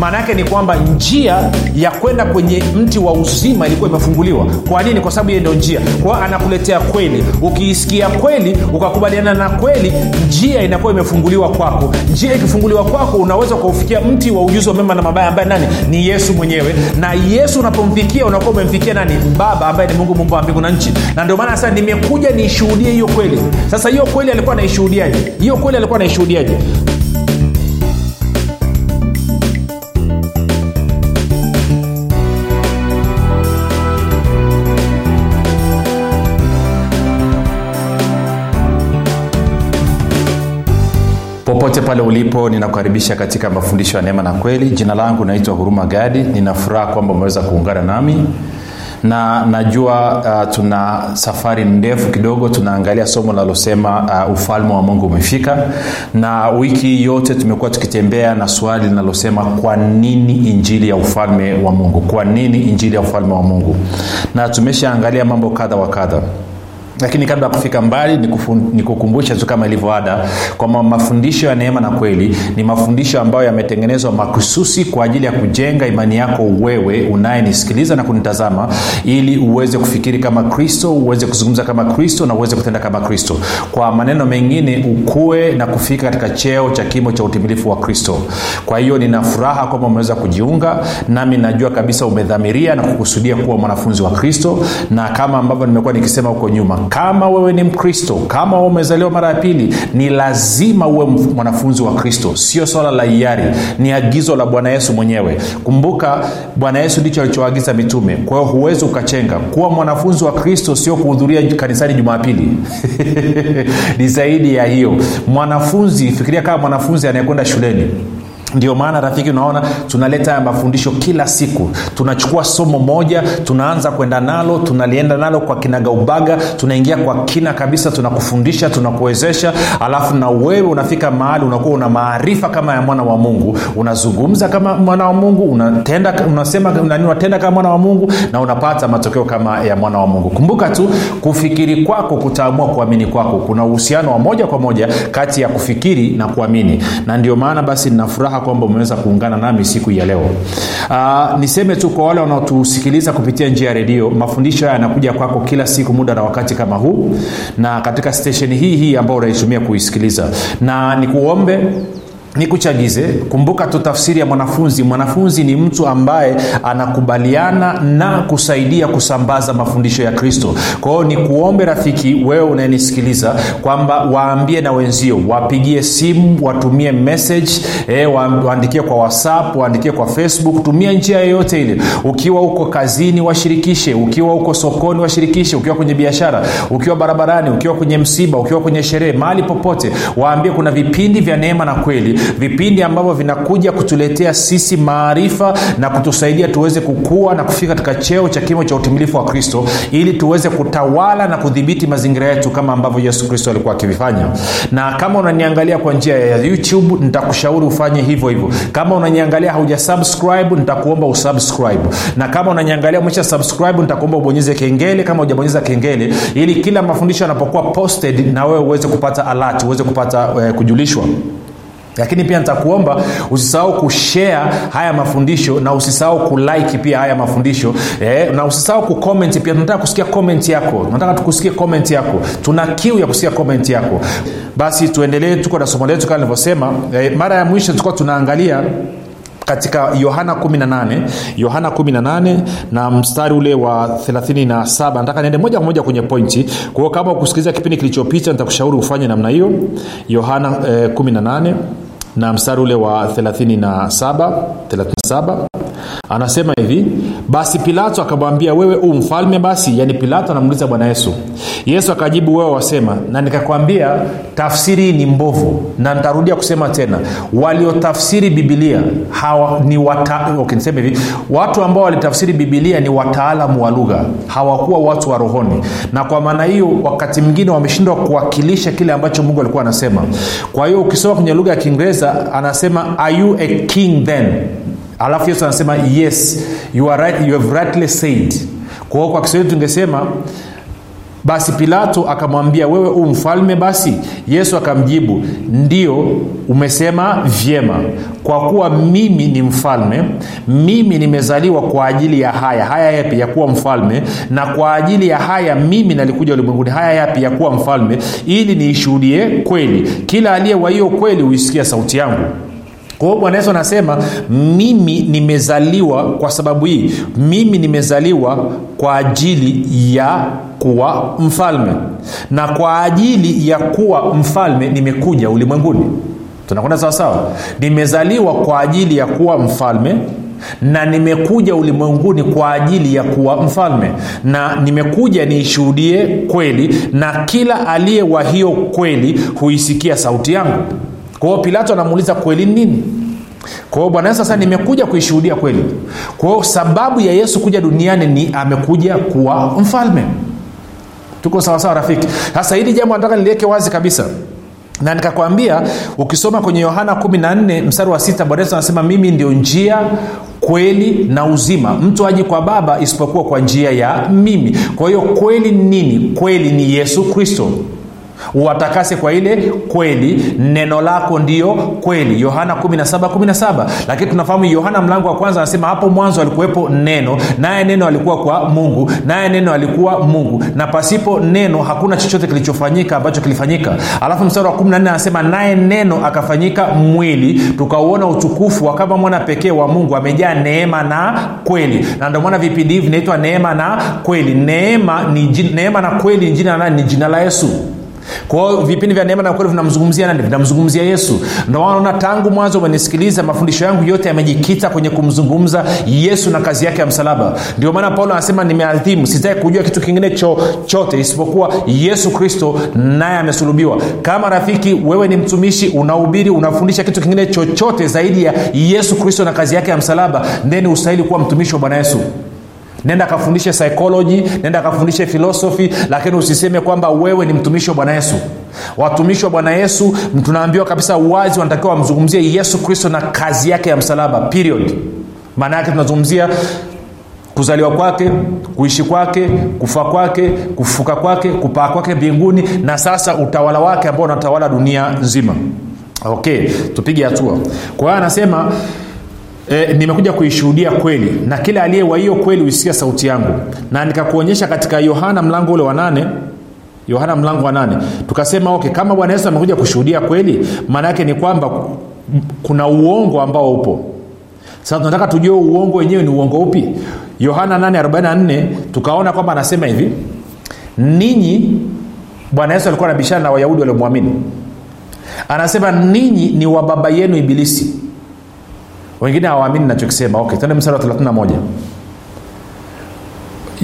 maana yake ni kwamba njia ya kwenda kwenye mti wa uzima ilikuwa imefunguliwa. Kwa nini? Kwa sababu yeye ndio njia. Kwao anakuletea kweli. Ukiisikia kweli ukakubaliana na kweli njia inakuwa imefunguliwa kwako. Njia ikifunguliwa kwako unaweza ukaufikia mti wa ujuzi wa mema na mabaya ambaye nani? Ni yesu mwenyewe. Na yesu unapomfikia unakuwa umemfikia nani? Baba ambaye ni mungu mumba wa mbingu na nchi. Na ndio maana sasa nimekuja niishuhudie hiyo kweli. Sasa hiyo kweli alikuwa anaishuhudiaje? Hiyo kweli alikuwa anaishuhudiaje pale ulipo ninakukaribisha katika mafundisho ya neema na kweli. Jina langu naitwa huruma gadi. Ninafuraha kwamba umeweza kuungana nami. Na najua uh, tuna safari ndefu kidogo. Tunaangalia somo linalosema uh, ufalme wa mungu umefika. Na wiki yote tumekuwa tukitembea na swali linalosema kwa nini injili ya ufalme wa mungu? Kwa nini injili ya ufalme wa mungu? Na tumeshaangalia mambo kadha wa kadha lakini kabla ya kufika mbali nikukumbusha tu kama ilivyo kwamba mafundisho ya neema na kweli ni mafundisho ambayo yametengenezwa makususi kwa ajili ya kujenga imani yako wewe unayenisikiliza na kunitazama ili uweze kufikiri kama kristo uweze kuzungumza kama kristo na uweze kutenda kama kristo. Kwa maneno mengine ukue na kufika katika cheo cha kimo cha utimilifu wa kristo. Kwa hiyo nina furaha kwamba umeweza kujiunga nami najua kabisa umedhamiria na kukusudia kuwa mwanafunzi wa kristo na kama ambavyo nimekuwa nikisema huko nyuma kama wewe ni mkristo kama umezaliwa mara ya pili ni lazima uwe mwanafunzi wa kristo. Sio swala la hiari ni agizo la bwana yesu mwenyewe. Kumbuka bwana yesu ndicho alichoagiza mitume. Kwa hiyo huwezi ukachenga. Kuwa mwanafunzi wa kristo sio kuhudhuria kanisani jumapili. Ni zaidi ya hiyo. Mwanafunzi fikiria kama mwanafunzi anayekwenda shuleni ndio maana rafiki unaona tunaleta haya mafundisho kila siku. Tunachukua somo moja tunaanza kwenda nalo tunalienda nalo kwa kinagaubaga tunaingia kwa kina kabisa tunakufundisha tunakuwezesha. Alafu na wewe unafika mahali unakuwa una maarifa kama ya mwana wa mungu. Unazungumza kama mwana wa mungu unatenda unasema nani unatenda kama mwana wa mungu na unapata matokeo kama ya mwana wa mungu. Kumbuka tu kufikiri kwako kutaamua kuamini kwako. Kuna uhusiano wa moja kwa moja kati ya kufikiri na kuamini. Na ndio maana basi nina kwamba umeweza kuungana nami siku ya leo. Uh, niseme tu kwa wale wanaotusikiliza kupitia njia ya redio mafundisho haya yanakuja kwako kila siku muda na wakati kama huu na katika stesheni hii hii ambayo unaitumia kuisikiliza. Na nikuombe nikuchagize. Kumbuka tu tafsiri ya mwanafunzi. Mwanafunzi ni mtu ambaye anakubaliana na kusaidia kusambaza mafundisho ya kristo. Kwa hiyo ni kuombe rafiki wewe unayenisikiliza kwamba waambie na wenzio wapigie simu watumie message e, waandikie kwa whatsapp waandikie kwa facebook. Tumia njia yoyote ile. Ukiwa huko kazini washirikishe. Ukiwa huko sokoni washirikishe. Ukiwa kwenye biashara ukiwa barabarani ukiwa kwenye msiba ukiwa kwenye sherehe mahali popote waambie kuna vipindi vya neema na kweli vipindi ambavyo vinakuja kutuletea sisi maarifa na kutusaidia tuweze kukua na kufika katika cheo cha kimo cha utimilifu wa kristo ili tuweze kutawala na kudhibiti mazingira yetu kama ambavyo yesu kristo alikuwa akivifanya. Na kama unaniangalia kwa njia ya youtube nitakushauri ufanye hivyo hivyo. Kama unaniangalia hauja subscribe nitakuomba usubscribe. Na kama unaniangalia umesha subscribe nitakuomba ubonyeze kengele. Kama hujabonyeza kengele ili kila mafundisho yanapokuwa posted na wewe uweze kupata alert uweze kupata uh, kujulishwa lakini pia nitakuomba usisahau kushare haya mafundisho na usisahau kulike pia haya mafundisho eh, na usisahau kukomenti pia. Tunataka kusikia komenti yako. Tunataka tukusikie komenti yako. Tuna kiu ya kusikia komenti yako. Basi tuendelee tuko na somo letu kama nilivyosema. Eh, mara ya mwisho tulikuwa tunaangalia katika yohana 18 yohana 18 na mstari ule wa 37 nataka niende moja kwa moja kwenye pointi. Kwao kama ukusikiliza kipindi kilichopita nitakushauri ufanye namna hiyo. Yohana eh, 18 na mstari ule wa 37 37 anasema hivi basi pilato akamwambia wewe u mfalme basi? Yaani pilato anamuuliza bwana yesu. Yesu akajibu wewe wasema. Na nikakwambia tafsiri ni mbovu. Na nitarudia kusema tena waliotafsiri bibilia hawa ni wata, okay, niseme hivi watu ambao walitafsiri bibilia ni wataalamu wa lugha hawakuwa watu wa rohoni. Na kwa maana hiyo wakati mwingine wameshindwa kuwakilisha kile ambacho mungu alikuwa anasema. Kwa hiyo ukisoma kwenye lugha ya kiingereza anasema are you a king then alafu yesu anasema yes you, are right, you have rightly said. Kwa hiyo kwa kiswahili tungesema basi pilato akamwambia wewe u mfalme basi? Yesu akamjibu ndio umesema vyema. Kwa kuwa mimi ni mfalme mimi nimezaliwa kwa ajili ya haya. Haya yapi? Ya kuwa mfalme. Na kwa ajili ya haya mimi nalikuja ulimwenguni. Haya yapi? Ya kuwa mfalme. Ili niishuhudie kweli. Kila aliye wa kweli huisikia sauti yangu kwa hiyo bwana yesu anasema mimi nimezaliwa kwa sababu hii. Mimi nimezaliwa kwa ajili ya kuwa mfalme. Na kwa ajili ya kuwa mfalme nimekuja ulimwenguni. Tunakwenda sawasawa nimezaliwa kwa ajili ya kuwa mfalme na nimekuja ulimwenguni kwa ajili ya kuwa mfalme. Na nimekuja niishuhudie kweli na kila aliye wa hiyo kweli huisikia sauti yangu kwa hiyo pilato anamuuliza kweli nini? Kwa hiyo bwana yesu sasa nimekuja kuishuhudia kweli. Kwa hiyo sababu ya yesu kuja duniani ni amekuja kuwa mfalme. Tuko sawasawa rafiki? Sasa hili jambo nataka niliweke wazi kabisa. Na nikakwambia ukisoma kwenye yohana 14 mstari wa sita bwana yesu anasema mimi ndio njia kweli na uzima. Mtu aji kwa baba isipokuwa kwa njia ya mimi. Kwa hiyo kweli ni nini? Kweli ni yesu kristo watakase kwa ile kweli. Neno lako ndio kweli. Yohana 1717 lakini tunafahamu yohana mlango wa kwanza anasema hapo mwanzo alikuwepo neno naye neno alikuwa kwa mungu naye neno alikuwa mungu. Na pasipo neno hakuna chochote kilichofanyika ambacho kilifanyika. Alafu mstari wa 14 anasema naye neno akafanyika mwili tukauona utukufu wa kama mwana pekee wa mungu amejaa neema na kweli. Na ndio vipindi hivi vinaitwa neema na kweli. Neema ni neema na kweli ni jina la yesu kwao vipindi vya neema na kweli vinamzungumzia nani? Vinamzungumzia yesu. Ndomaanaona tangu mwanzo umenisikiliza mafundisho yangu yote yamejikita kwenye kumzungumza yesu na kazi yake ya msalaba. Ndio maana paulo anasema nimeadhimu sitaki kujua kitu kingine chochote isipokuwa yesu kristo naye amesulubiwa. Kama rafiki wewe ni mtumishi unahubiri unafundisha kitu kingine chochote zaidi ya yesu kristo na kazi yake ya msalaba then ustahili kuwa mtumishi wa bwana yesu nenda akafundishe psychology nenda akafundishe filosofi lakini usiseme kwamba wewe ni mtumishi wa bwana yesu. Watumishi wa bwana yesu tunaambiwa kabisa wazi wanatakiwa wamzungumzie yesu kristo na kazi yake ya msalaba period. Maana yake tunazungumzia kuzaliwa kwake kuishi kwake kufa kwake kufuka kwake kupaa kwake mbinguni na sasa utawala wake ambao unatawala dunia nzima. Okay tupige hatua. Kwa hiyo anasema E, nimekuja kuishuhudia kweli na kila aliye wa hiyo kweli huisikia sauti yangu. Na nikakuonyesha katika yohana mlango ule wa nane. Yohana mlango wa nane. Tukasema okay kama bwana yesu amekuja kushuhudia kweli maana yake ni kwamba kuna uongo ambao upo. Sasa tunataka tujue uongo wenyewe ni uongo upi? Yohana 844 tukaona kwamba anasema hivi ninyi bwana yesu alikuwa anabishana na wayahudi waliomwamini. Anasema ninyi ni wa baba yenu ibilisi wengine hawaamini nachokisema okay tende msara wa 31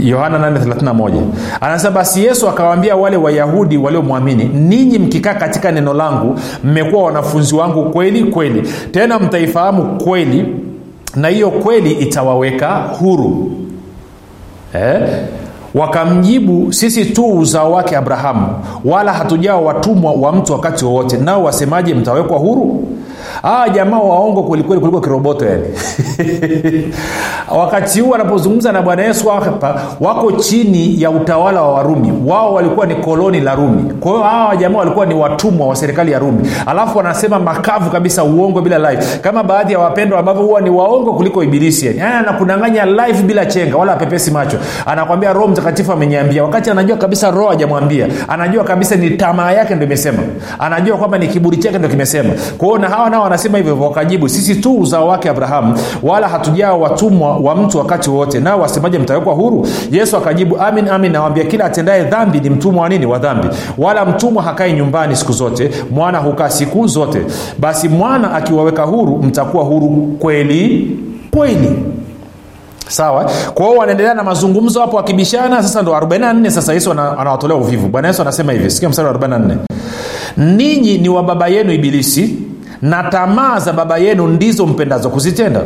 yohana 831 anasema basi yesu akawaambia wale wayahudi waliomwamini ninyi mkikaa katika neno langu mmekuwa wanafunzi wangu kweli kweli. Tena mtaifahamu kweli na hiyo kweli itawaweka huru. Eh? wakamjibu sisi tu uzao wake abrahamu wala hatujawa watumwa wa mtu wakati wowote. Nao wasemaje mtawekwa huru hawa jamaa waongo kwelikweli kuliko kiroboto yani. Wakati huu wanapozungumza na bwana yesu hapa wako chini ya utawala wa warumi. Wao walikuwa ni koloni la rumi. Kwa hiyo hawa jamaa walikuwa ni watumwa wa serikali ya rumi. Alafu wanasema makavu kabisa uongo bila life. Kama baadhi ya wapendwa ambavyo huwa ni waongo kuliko ibilisi yani. Yani anakudanganya life bila chenga wala apepesi macho. Anakwambia roho mtakatifu ameniambia. Wakati anajua kabisa roho hajamwambia anajua kabisa ni tamaa yake ndo imesema. Anajua kwamba ni kiburi chake ndo kimesema. Kwao na hawa nao wanasema hivyo wakajibu sisi tu uzao wake abrahamu wala hatujaa watumwa wa mtu wakati wowote. Nao wasemaje mtawekwa huru? Yesu akajibu amin amin nawambia kila atendaye dhambi ni mtumwa wa nini? Wa dhambi. Wala mtumwa hakai nyumbani siku zote mwana hukaa siku zote. Basi mwana akiwaweka huru mtakuwa huru kweli kweli. Sawa? Kwa wanaendelea na mazungumzo hapo wakibishana. Sasa ndo 44 sasa yesu anawatolea uvivu. Bwana yesu anasema hivi sikia mstari wa 44 ninyi ni wa baba yenu ibilisi na tamaa za baba yenu ndizo mpendazo kuzitenda.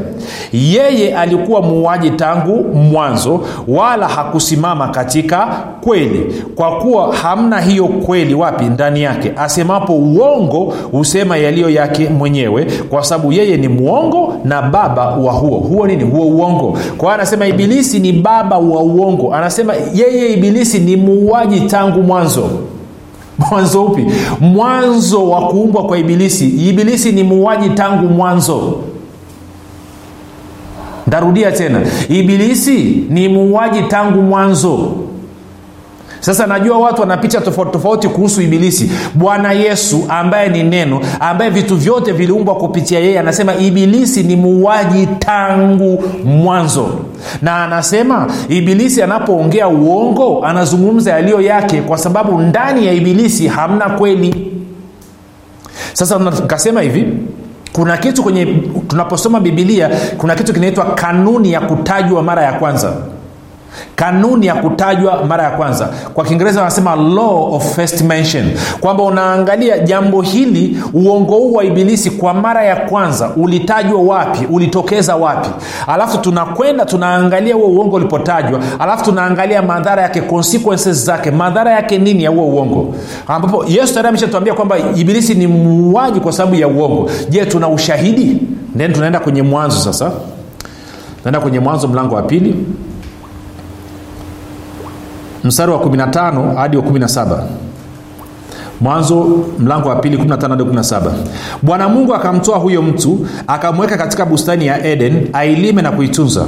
Yeye alikuwa muuaji tangu mwanzo wala hakusimama katika kweli kwa kuwa hamna hiyo kweli wapi ndani yake. Asemapo uongo husema yaliyo yake mwenyewe kwa sababu yeye ni mwongo na baba wa huo. Huo nini? Huo uongo. Kwa hiyo anasema ibilisi ni baba wa uongo. Anasema yeye ibilisi ni muuaji tangu mwanzo mwanzo upi? Mwanzo wa kuumbwa kwa ibilisi. Ibilisi ni muuaji tangu mwanzo. Ntarudia tena. Ibilisi ni muuaji tangu mwanzo sasa najua watu wana picha tofauti tofauti kuhusu ibilisi. Bwana yesu ambaye ni neno ambaye vitu vyote viliumbwa kupitia yeye anasema ibilisi ni muuaji tangu mwanzo. Na anasema ibilisi anapoongea uongo anazungumza yaliyo yake kwa sababu ndani ya ibilisi hamna kweli. Sasa kasema hivi kuna kitu kwenye tunaposoma bibilia kuna kitu kinaitwa kanuni ya kutajwa mara ya kwanza kanuni ya kutajwa mara ya kwanza. Kwa kiingereza wanasema law of first mention. Kwamba unaangalia jambo hili uongo huu wa ibilisi kwa mara ya kwanza ulitajwa wapi ulitokeza wapi. Alafu tunakwenda tunaangalia huo uongo ulipotajwa. Alafu tunaangalia madhara yake consequences zake. Madhara yake nini ya huo uongo? Ambapo yesu tayari ameshatuambia kwamba ibilisi ni muuaji kwa sababu ya uongo. Je tuna ushahidi? Then tunaenda kwenye mwanzo sasa. Tunaenda kwenye mwanzo mlango wa pili mstari wa 15 hadi wa 17 mwanzo mlango wa pili 15 hadi 17 bwana mungu akamtoa huyo mtu akamweka katika bustani ya eden ailime na kuitunza.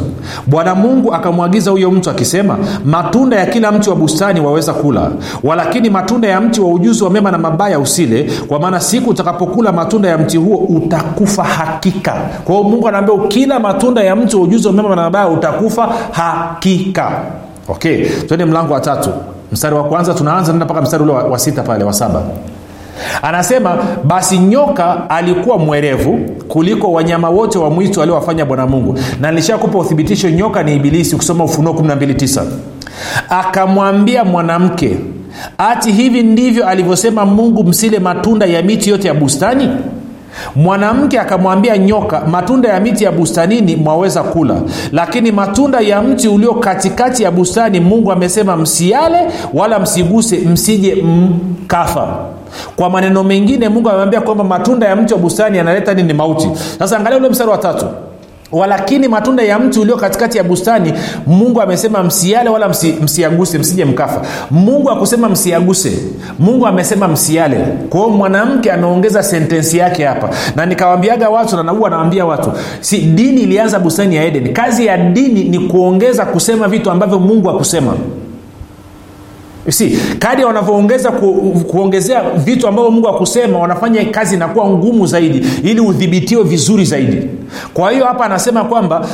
Bwana mungu akamwagiza huyo mtu akisema matunda ya kila mti wa bustani waweza kula walakini matunda ya mti wa ujuzi wa mema na mabaya usile kwa maana siku utakapokula matunda ya mti huo utakufa hakika. Kwa hiyo mungu anaambia ukila matunda ya mti wa ujuzi wa mema na mabaya utakufa hakika okay twende mlango wa tatu. Mstari wa kwanza tunaanza nenda mpaka mstari ule wa, wa sita pale wa saba. Anasema basi nyoka alikuwa mwerevu kuliko wanyama wote wa mwitu aliowafanya bwana mungu. Na nilishakupa uthibitisho nyoka ni ibilisi ukisoma ufunuo 129 akamwambia mwanamke ati hivi ndivyo alivyosema mungu msile matunda ya miti yote ya bustani mwanamke akamwambia nyoka matunda ya miti ya bustanini mwaweza kula. Lakini matunda ya mti ulio katikati ya bustani mungu amesema msiale wala msiguse msije mkafa. Kwa maneno mengine mungu amemwambia kwamba matunda ya mti wa bustani yanaleta nini? Mauti. Sasa angalia ule mstari wa tatu walakini matunda ya mti ulio katikati ya bustani mungu amesema msiale wala msi, msiaguse msije mkafa. Mungu akusema msiaguse mungu amesema msiale kwa hiyo mwanamke ameongeza sentensi yake hapa. Na nikawambiaga watu na naua nawambia watu si dini ilianza bustani ya eden. Kazi ya dini ni kuongeza kusema vitu ambavyo mungu akusema si kadi wanavyoongeza ku, kuongezea vitu ambavyo mungu akusema wanafanya kazi inakuwa ngumu zaidi ili udhibitiwe vizuri zaidi. Kwa hiyo hapa anasema kwamba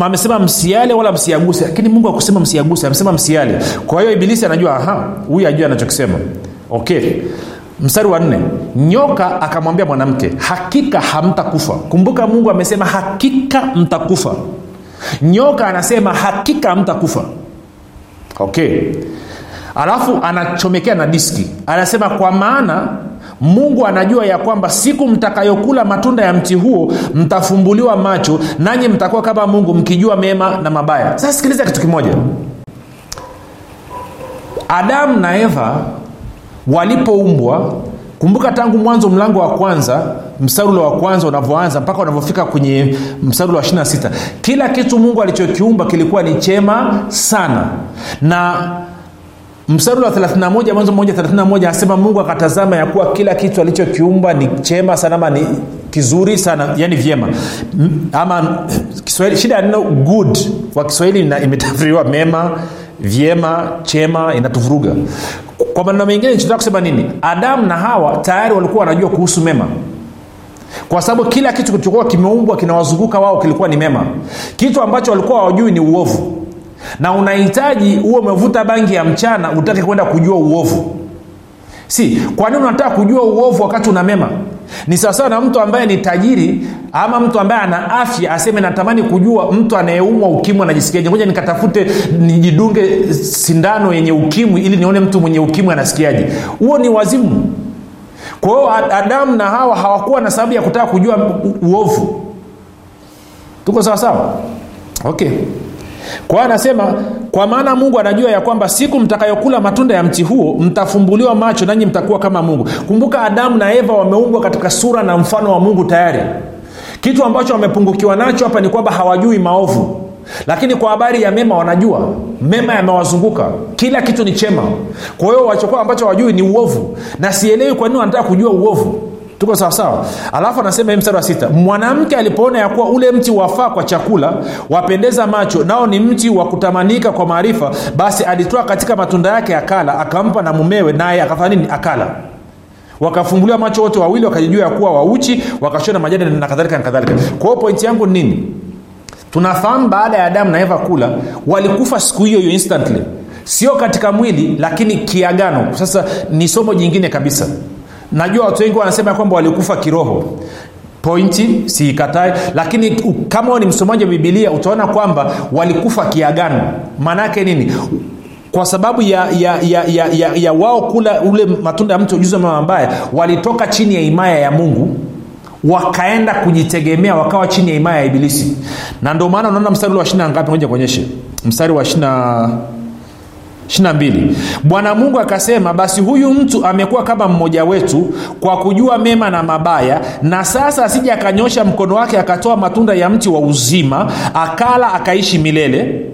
amesema msiale wala msiaguse lakini mungu akusema msiaguse amesema msiale. Kwa hiyo ibilisi anajua aha huyu ajua anachokisema. Okay. Mstari wa nne. Nyoka akamwambia mwanamke hakika hamtakufa. Kumbuka mungu amesema hakika mtakufa. Nyoka anasema hakika hamtakufa. Okay alafu anachomekea na diski. Anasema kwa maana mungu anajua ya kwamba siku mtakayokula matunda ya mti huo mtafumbuliwa macho nanyi mtakuwa kama mungu mkijua mema na mabaya. Sasa sikiliza kitu kimoja. Adamu na eva walipoumbwa kumbuka tangu mwanzo mlango wa kwanza msarulo wa kwanza unavyoanza mpaka unavyofika kwenye msarulo wa 26 kila kitu mungu alichokiumba kilikuwa ni chema sana. Na mstari wa 31 mwanzo moja 31 anasema mungu akatazama ya kuwa kila kitu alichokiumba ni chema sana ni kizuri sana yani vyema. Ama kiswahili shida ya neno good kwa kiswahili imetafsiriwa mema vyema chema inatuvuruga. Kwa maneno mengine nichotaka kusema nini? Adamu na hawa tayari walikuwa wanajua kuhusu mema. Kwa sababu kila kitu kilichokuwa kimeumbwa kinawazunguka wao kilikuwa ni mema. Kitu ambacho walikuwa hawajui ni uovu na unahitaji huwe umevuta bangi ya mchana utake kwenda kujua uovu. Si kwa nini unataka kujua uovu wakati una mema? Ni sawasawa na mtu ambaye ni tajiri ama mtu ambaye ana afya aseme natamani kujua mtu anayeumwa ukimwi anajisikiaje. Moja nikatafute nijidunge sindano yenye ukimwi ili nione mtu mwenye ukimwi anasikiaje. Huo ni wazimu. Kwa hiyo adamu na hawa hawakuwa na sababu ya kutaka kujua uovu. Tuko sawasawa? Okay kwa hiyo anasema kwa maana mungu anajua ya kwamba siku mtakayokula matunda ya mti huo mtafumbuliwa macho nanyi mtakuwa kama mungu. Kumbuka adamu na eva wameumbwa katika sura na mfano wa mungu tayari. Kitu ambacho wamepungukiwa nacho hapa ni kwamba hawajui maovu. Lakini kwa habari ya mema wanajua. Mema yamewazunguka. Kila kitu ni chema. Kwa hiyo wachokuwa ambacho hawajui ni uovu. Na sielewi kwa nini wanataka kujua uovu tuko sawasawa alafu anasema hii mstari wa sita mwanamke alipoona ya kuwa ule mti wafaa kwa chakula wapendeza macho nao ni mti wa kutamanika kwa maarifa basi alitoa katika matunda yake akala akampa na mumewe naye akafanya nini? Akala. Wakafunguliwa macho wote wawili wakajijua ya kuwa wauchi wakashona majani na kadhalika na kadhalika. Kwa hiyo pointi yangu nini? Tunafahamu baada ya adamu na eva kula walikufa siku hiyo hiyo instantly. Sio katika mwili lakini kiagano. Sasa ni somo jingine kabisa najua watu wengi wanasema kwamba walikufa kiroho. Pointi siikatai lakini kama ni msomaji wa bibilia utaona kwamba walikufa kiagano. Maanaake nini? Kwa sababu ya, ya, ya, ya, ya, ya wao kula ule matunda ya mtu ujuzi mama mabaya walitoka chini ya himaya ya mungu wakaenda kujitegemea wakawa chini ya himaya ya ibilisi. Na ndio maana unaona mstari ule wa shina ngapi? Moja kuonyeshe mstari wa shina 22 bwana mungu akasema basi huyu mtu amekuwa kama mmoja wetu kwa kujua mema na mabaya na sasa asije akanyosha mkono wake akatoa matunda ya mti wa uzima akala akaishi milele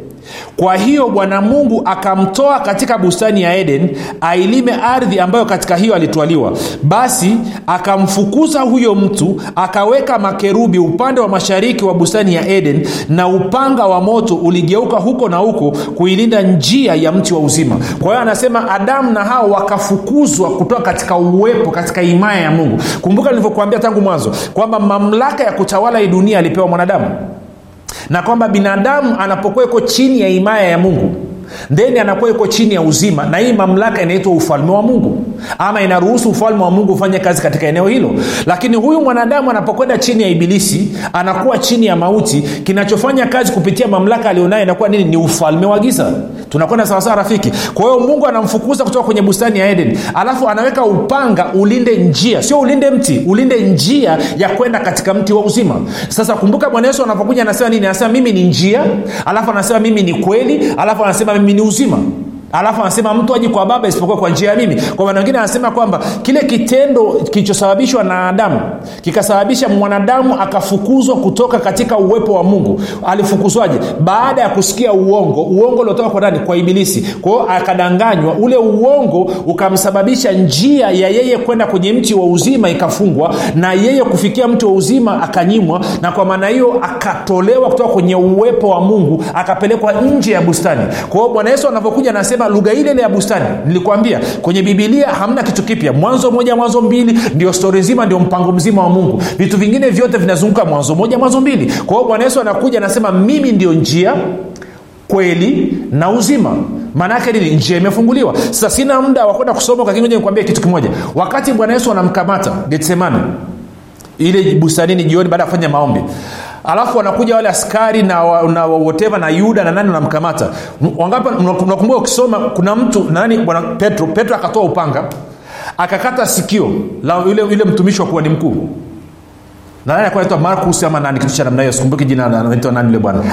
kwa hiyo bwana mungu akamtoa katika bustani ya eden ailime ardhi ambayo katika hiyo alitwaliwa. Basi akamfukuza huyo mtu akaweka makerubi upande wa mashariki wa bustani ya eden na upanga wa moto uligeuka huko na huko kuilinda njia ya mti wa uzima. Kwa hiyo anasema adamu na hao wakafukuzwa kutoka katika uwepo katika himaya ya mungu. Kumbuka nilivyokuambia tangu mwanzo kwamba mamlaka ya kutawala hii dunia alipewa mwanadamu na kwamba binadamu anapokuwa iko chini ya himaya ya mungu then anakuwa iko chini ya uzima na hii mamlaka inaitwa ufalme wa mungu ama inaruhusu ufalme wa mungu ufanye kazi katika eneo hilo. Lakini huyu mwanadamu anapokwenda chini ya ibilisi anakuwa chini ya mauti kinachofanya kazi kupitia mamlaka alionayo inakuwa nini? Ni ufalme wa giza. Tunakwenda sawasawa rafiki? Kwa hiyo mungu anamfukuza kutoka kwenye bustani ya eden. Alafu anaweka upanga ulinde njia. Sio ulinde mti ulinde njia ya kwenda katika mti wa uzima. Sasa kumbuka bwana yesu anapokuja anasema nini? Anasema mimi ni njia. Alafu anasema mimi ni kweli. Alafu anasema mimi ni uzima alafu anasema mtu aji kwa baba isipokuwa kwa njia ya mimi. Kwa maana wengine anasema kwamba kile kitendo kilichosababishwa na adamu kikasababisha mwanadamu akafukuzwa kutoka katika uwepo wa mungu. Alifukuzwaje? Baada ya kusikia uongo uongo uliotoka kwa nani? Kwa ibilisi. Kwao akadanganywa ule uongo ukamsababisha njia ya yeye kwenda kwenye mti wa uzima ikafungwa na yeye kufikia mti wa uzima akanyimwa na kwa maana hiyo akatolewa kutoka kwenye uwepo wa mungu akapelekwa nje ya bustani. Kwao bwana yesu anavyokuja anasema lugha ile ile ya bustani. Nilikwambia kwenye bibilia hamna kitu kipya. Mwanzo moja mwanzo mbili ndio stori nzima ndio mpango mzima wa mungu. Vitu vingine vyote vinazunguka mwanzo moja mwanzo mbili. Kwa hiyo bwana yesu anakuja anasema mimi ndio njia kweli na uzima. Maanaake nini? Njia imefunguliwa. Sasa sina muda wa kwenda kusoma lakini oja nikwambie kitu kimoja. Wakati bwana yesu anamkamata getsemane ile bustanini jioni baada ya kufanya maombi alafu wanakuja wale askari na, wa- na woteva na yuda na nani wanamkamata. Unakumbuka ukisoma kuna mtu nani? Bwana petro. Petro akatoa upanga akakata sikio la yule, yule mtumishi wa kuwa mkuu.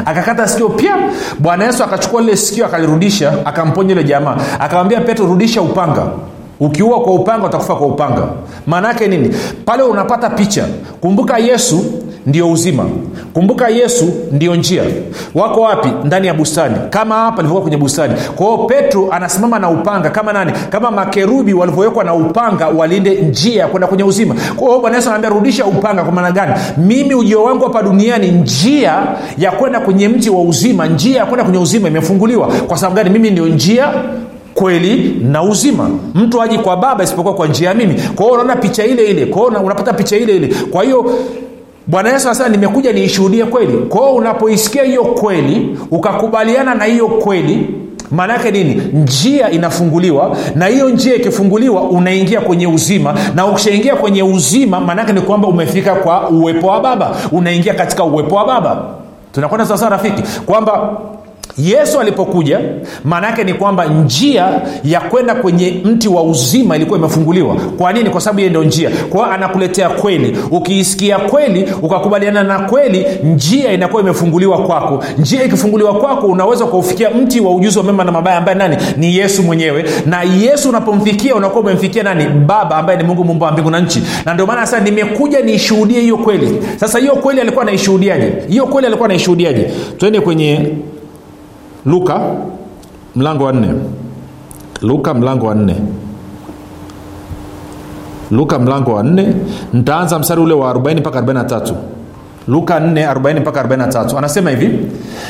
Akakata sikio pia bwana yesu akachukua lile sikio akalirudisha akamponya yule jamaa. Akamwambia petro rudisha upanga. Ukiua kwa upanga utakufa kwa upanga. Maana yake nini? Pale unapata picha. Kumbuka yesu ndio uzima. Kumbuka yesu ndio njia. Wako wapi? Ndani ya bustani. Kama hapa ilivyokuwa kwenye bustani. Kwa petro anasimama na upanga. Kama nani? Kama makerubi walivyowekwa na upanga walinde njia ya kwenda kwenye uzima. Kwa bwana yesu anaambia rudisha upanga. Kwa maana gani? Mimi ujio wangu hapa duniani njia ya kwenda kwenye mji wa uzima njia ya kwenda kwenye uzima imefunguliwa. Kwa sababu gani? Mimi ndio njia kweli na uzima. Mtu aji kwa baba isipokuwa kwa njia ya mimi. Kwa unaona picha ile ile. Kwa unapata picha ile ile. Kwa hiyo bwana yesu anasema nimekuja niishuhudie kweli. Kwa hiyo unapoisikia hiyo kweli ukakubaliana na hiyo kweli maana yake nini? Njia inafunguliwa na hiyo njia ikifunguliwa unaingia kwenye uzima. Na ukishaingia kwenye uzima maanaake ni kwamba umefika kwa uwepo wa baba. Unaingia katika uwepo wa baba. Tunakwenda sasa rafiki? Kwamba yesu alipokuja maanaake ni kwamba njia ya kwenda kwenye mti wa uzima ilikuwa imefunguliwa. Kwa nini? Kwa sababu yeye ndio njia. Kwa hiyo anakuletea kweli. Ukiisikia kweli ukakubaliana na kweli njia inakuwa imefunguliwa kwako. Njia ikifunguliwa kwako unaweza ukaufikia mti wa ujuzi wa mema na mabaya ambaye nani? Ni yesu mwenyewe. Na yesu unapomfikia unakuwa umemfikia nani? Baba ambaye ni mungu mumba wa mbingu na nchi. Na ndio maana sasa nimekuja niishuhudie hiyo kweli. Sasa hiyo kweli alikuwa anaishuhudiaje? Hiyo kweli alikuwa anaishuhudiaje? Twende kwenye luka mlango wa nne. Luka mlango wa nne. Luka mlango wa nne. Ntaanza mstari ule wa 40 mpaka 43 luka 4 mpaka 43 anasema hivi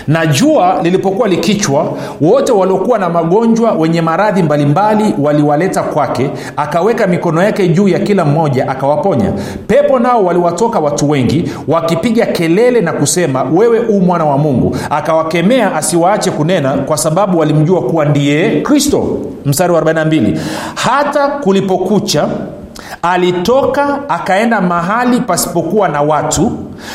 na jua lilipokuwa likichwa wote waliokuwa na magonjwa wenye maradhi mbalimbali waliwaleta kwake akaweka mikono yake juu ya kila mmoja akawaponya. Pepo nao waliwatoka watu wengi wakipiga kelele na kusema wewe u mwana wa mungu akawakemea asiwaache kunena kwa sababu walimjua kuwa ndiye kristo. Mstari wa 42 hata kulipokucha alitoka akaenda mahali pasipokuwa na watu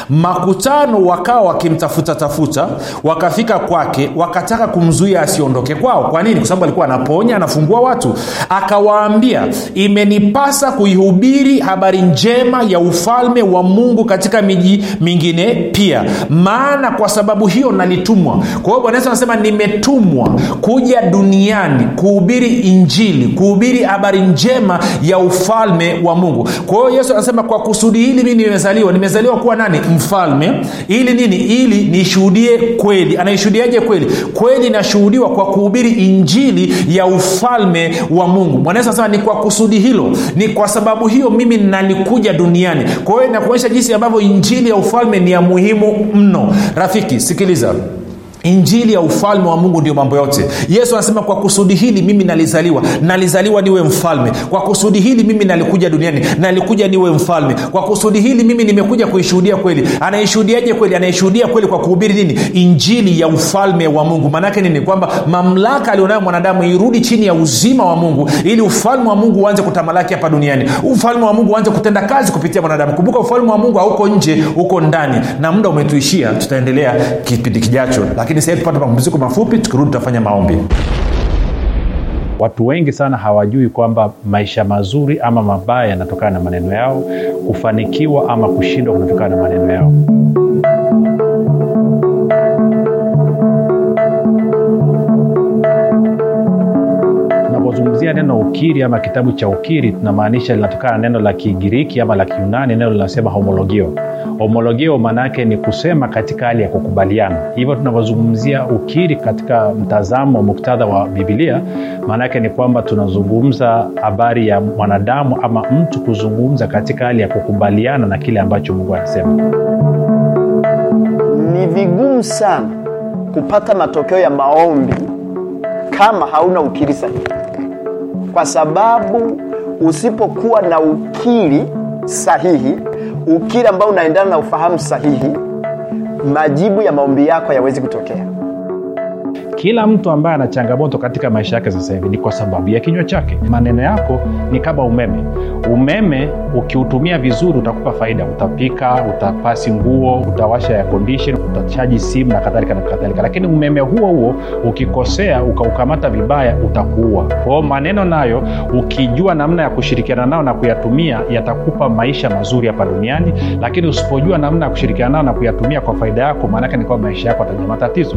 makutano wakawa wakimtafuta tafuta wakafika kwake wakataka kumzuia asiondoke kwao. Kwa nini? Kwa sababu alikuwa anaponya anafungua watu. Akawaambia imenipasa kuihubiri habari njema ya ufalme wa mungu katika miji mingine pia. Maana kwa sababu hiyo nalitumwa kwa hiyo bwana yesu anasema nimetumwa kuja duniani kuhubiri injili kuhubiri habari njema ya ufalme wa mungu. Kwa hiyo yesu anasema kwa kusudi hili mi nimezaliwa. Nimezaliwa kuwa nani mfalme. Ili nini? Ili nishuhudie kweli. Anaishuhudiaje kweli? Kweli inashuhudiwa kwa kuhubiri injili ya ufalme wa mungu. Mwanaweza anasema ni kwa kusudi hilo. Ni kwa sababu hiyo mimi nalikuja duniani. Kwa hiyo inakuonyesha jinsi ambavyo injili ya ufalme ni ya muhimu mno. Rafiki sikiliza injili ya ufalme wa mungu ndio mambo yote. Yesu anasema kwa kusudi hili mimi nalizaliwa. Nalizaliwa niwe mfalme. Kwa kusudi hili mimi nalikuja duniani. Nalikuja niwe mfalme. Kwa kusudi hili mimi nimekuja kuishuhudia kweli. Anaishuhudiaje kweli? Anaishuhudia kweli kwa kuhubiri nini? Injili ya ufalme wa mungu. Maanaake nini? Kwamba mamlaka alionayo mwanadamu irudi chini ya uzima wa mungu ili ufalme wa mungu uanze kutamalaki hapa duniani. Ufalme wa mungu uanze kutenda kazi kupitia mwanadamu. Kumbuka ufalme wa mungu hauko nje uko ndani. Na muda umetuishia tutaendelea kipindi kijacho. Lakini sahii tupate mapumziko mafupi tukirudi tutafanya maombi. Watu wengi sana hawajui kwamba maisha mazuri ama mabaya yanatokana na maneno yao kufanikiwa ama kushindwa kunatokana na maneno yao tunapozungumzia neno ukiri ama kitabu cha ukiri tunamaanisha linatokana na neno la kigiriki ama la kiunani neno linasema homologio. Homologio maanaake ni kusema katika hali ya kukubaliana. Hivyo tunavyozungumzia ukiri katika mtazamo muktadha wa bibilia maanaake ni kwamba tunazungumza habari ya mwanadamu ama mtu kuzungumza katika hali ya kukubaliana na kile ambacho mungu anasema. Ni vigumu sana kupata matokeo ya maombi kama hauna ukiri sahihi kwa sababu usipokuwa na ukiri sahihi ukiri ambao unaendana na ufahamu sahihi majibu ya maombi yako hayawezi kutokea kila mtu ambaye ana changamoto katika maisha yake sasa hivi ni kwa sababu ya kinywa chake. Maneno yako ni kama umeme. Umeme ukiutumia vizuri utakupa faida. Utapika utapasi nguo utawasha ya condition utachaji simu na kadhalika na kadhalika. Lakini umeme huo huo ukikosea ukaukamata vibaya utakuua. Kwao maneno nayo ukijua namna ya kushirikiana nao na kuyatumia yatakupa maisha mazuri hapa duniani. Lakini usipojua namna ya kushirikiana nao na kuyatumia kwa faida yako maanake ni kwamba maisha yako ataja matatizo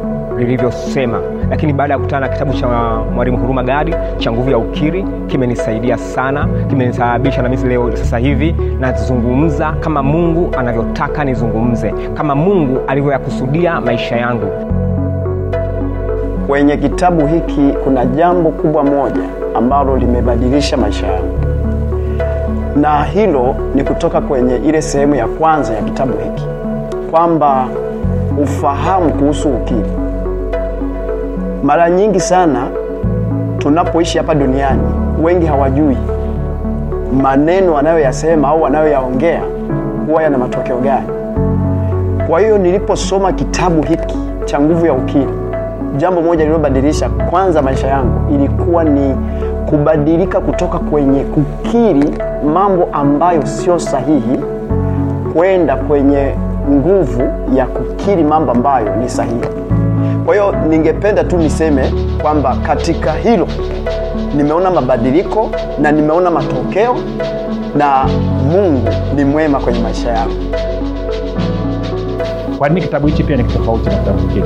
lilivyosema lakini baada ya kukutana na kitabu cha mwalimu huruma gadi cha nguvu ya ukiri kimenisaidia sana kimenisababisha na mimi leo sasa hivi nazungumza kama mungu anavyotaka nizungumze kama mungu alivyoyakusudia maisha yangu. Kwenye kitabu hiki kuna jambo kubwa moja ambalo limebadilisha maisha yangu. Na hilo ni kutoka kwenye ile sehemu ya kwanza ya kitabu hiki kwamba ufahamu kuhusu ukiri mara nyingi sana tunapoishi hapa duniani wengi hawajui maneno wanayoyasema au wanayoyaongea huwa yana matokeo gani. Kwa hiyo niliposoma kitabu hiki cha nguvu ya ukiri jambo moja lililobadilisha kwanza maisha yangu ilikuwa ni kubadilika kutoka kwenye kukiri mambo ambayo sio sahihi kwenda kwenye nguvu ya kukiri mambo ambayo ni sahihi kwa hiyo ningependa tu niseme kwamba katika hilo nimeona mabadiliko na nimeona matokeo na mungu ni mwema kwenye maisha yangu. Kwa nini kitabu hichi pia ni tofauti na kitabu kingine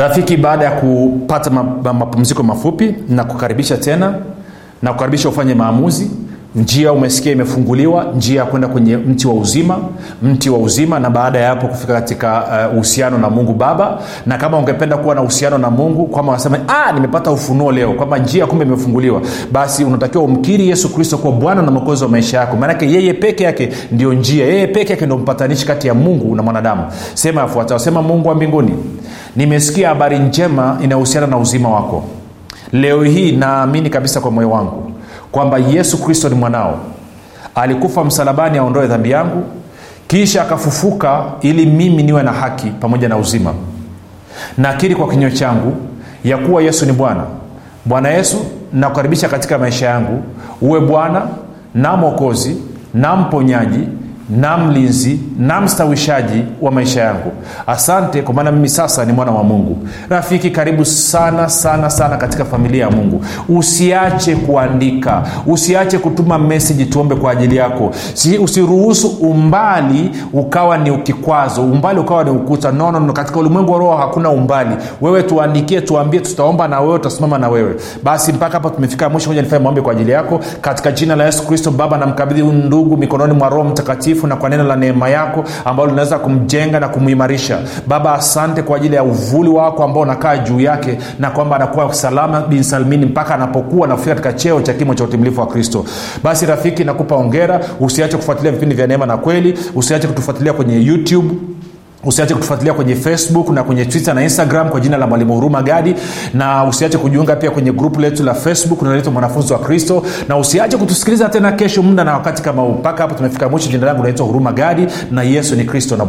rafiki baada ya kupata ma- ma- mapumziko mafupi na kukaribisha tena na kukaribisha ufanye maamuzi njia umesikia imefunguliwa njia ya kwenda kwenye mti wa uzima mti wa uzima na baada ya hapo kufika katika uh, uhusiano na mungu baba. Na kama ungependa kuwa na uhusiano na mungu kwama unasema ah, nimepata ufunuo leo. Kwamba njia kumbe imefunguliwa. Basi unatakiwa umkiri yesu kristo kuwa bwana na mwokozi wa maisha yako. Maanake yeye peke yake ndio njia yeye peke yake ndio mpatanishi kati ya mungu na mwanadamu. Sema yafuatao sema mungu wa mbinguni nimesikia habari njema inayohusiana na uzima wako. Leo hii naamini kabisa kwa moyo wangu kwamba yesu kristo ni mwanao. Alikufa msalabani aondoe dhambi yangu kisha akafufuka ili mimi niwe na haki pamoja na uzima. Nakiri kwa kinywa changu ya kuwa yesu ni bwana. Bwana yesu nakukaribisha katika maisha yangu. Uwe bwana na mwokozi na mponyaji na mlinzi na mstawishaji wa maisha yangu. Asante kwa maana mimi sasa ni mwana wa mungu. Rafiki karibu sana sana sana katika familia ya mungu. Usiache kuandika. Usiache kutuma meseji tuombe kwa ajili yako. Si, usiruhusu umbali ukawa ni kikwazo umbali ukawa ni ukuta. No, no, no. katika ulimwengu wa roho hakuna umbali. Wewe tuandikie tuambie tutaomba na wewe tutasimama na wewe. Basi mpaka hapa tumefika mwisho. Moja nifanye maombi kwa ajili yako. Katika jina la yesu kristo baba namkabidhi ndugu mikononi mwa roho mtakatifu na kwa neno la neema yako ambalo linaweza kumjenga na kumuimarisha. Baba asante kwa ajili ya uvuli wako ambao unakaa juu yake na kwamba anakuwa salama bin salmini mpaka anapokuwa nafika katika cheo cha kimo cha utimilifu wa kristo. Basi rafiki nakupa ongera usiache kufuatilia vipindi vya neema na kweli. Usiache kutufuatilia kwenye youtube usiache kutufuatilia kwenye facebook na kwenye twitter na instagram kwa jina la mwalimu huruma gadi na usiache kujiunga pia kwenye grupu letu la facebook unaloitwa mwanafunzi wa kristo na usiache kutusikiliza tena kesho muda na wakati kama huu. Mpaka hapo tumefika mwisho. Jina langu naitwa huruma gadi na yesu ni kristo na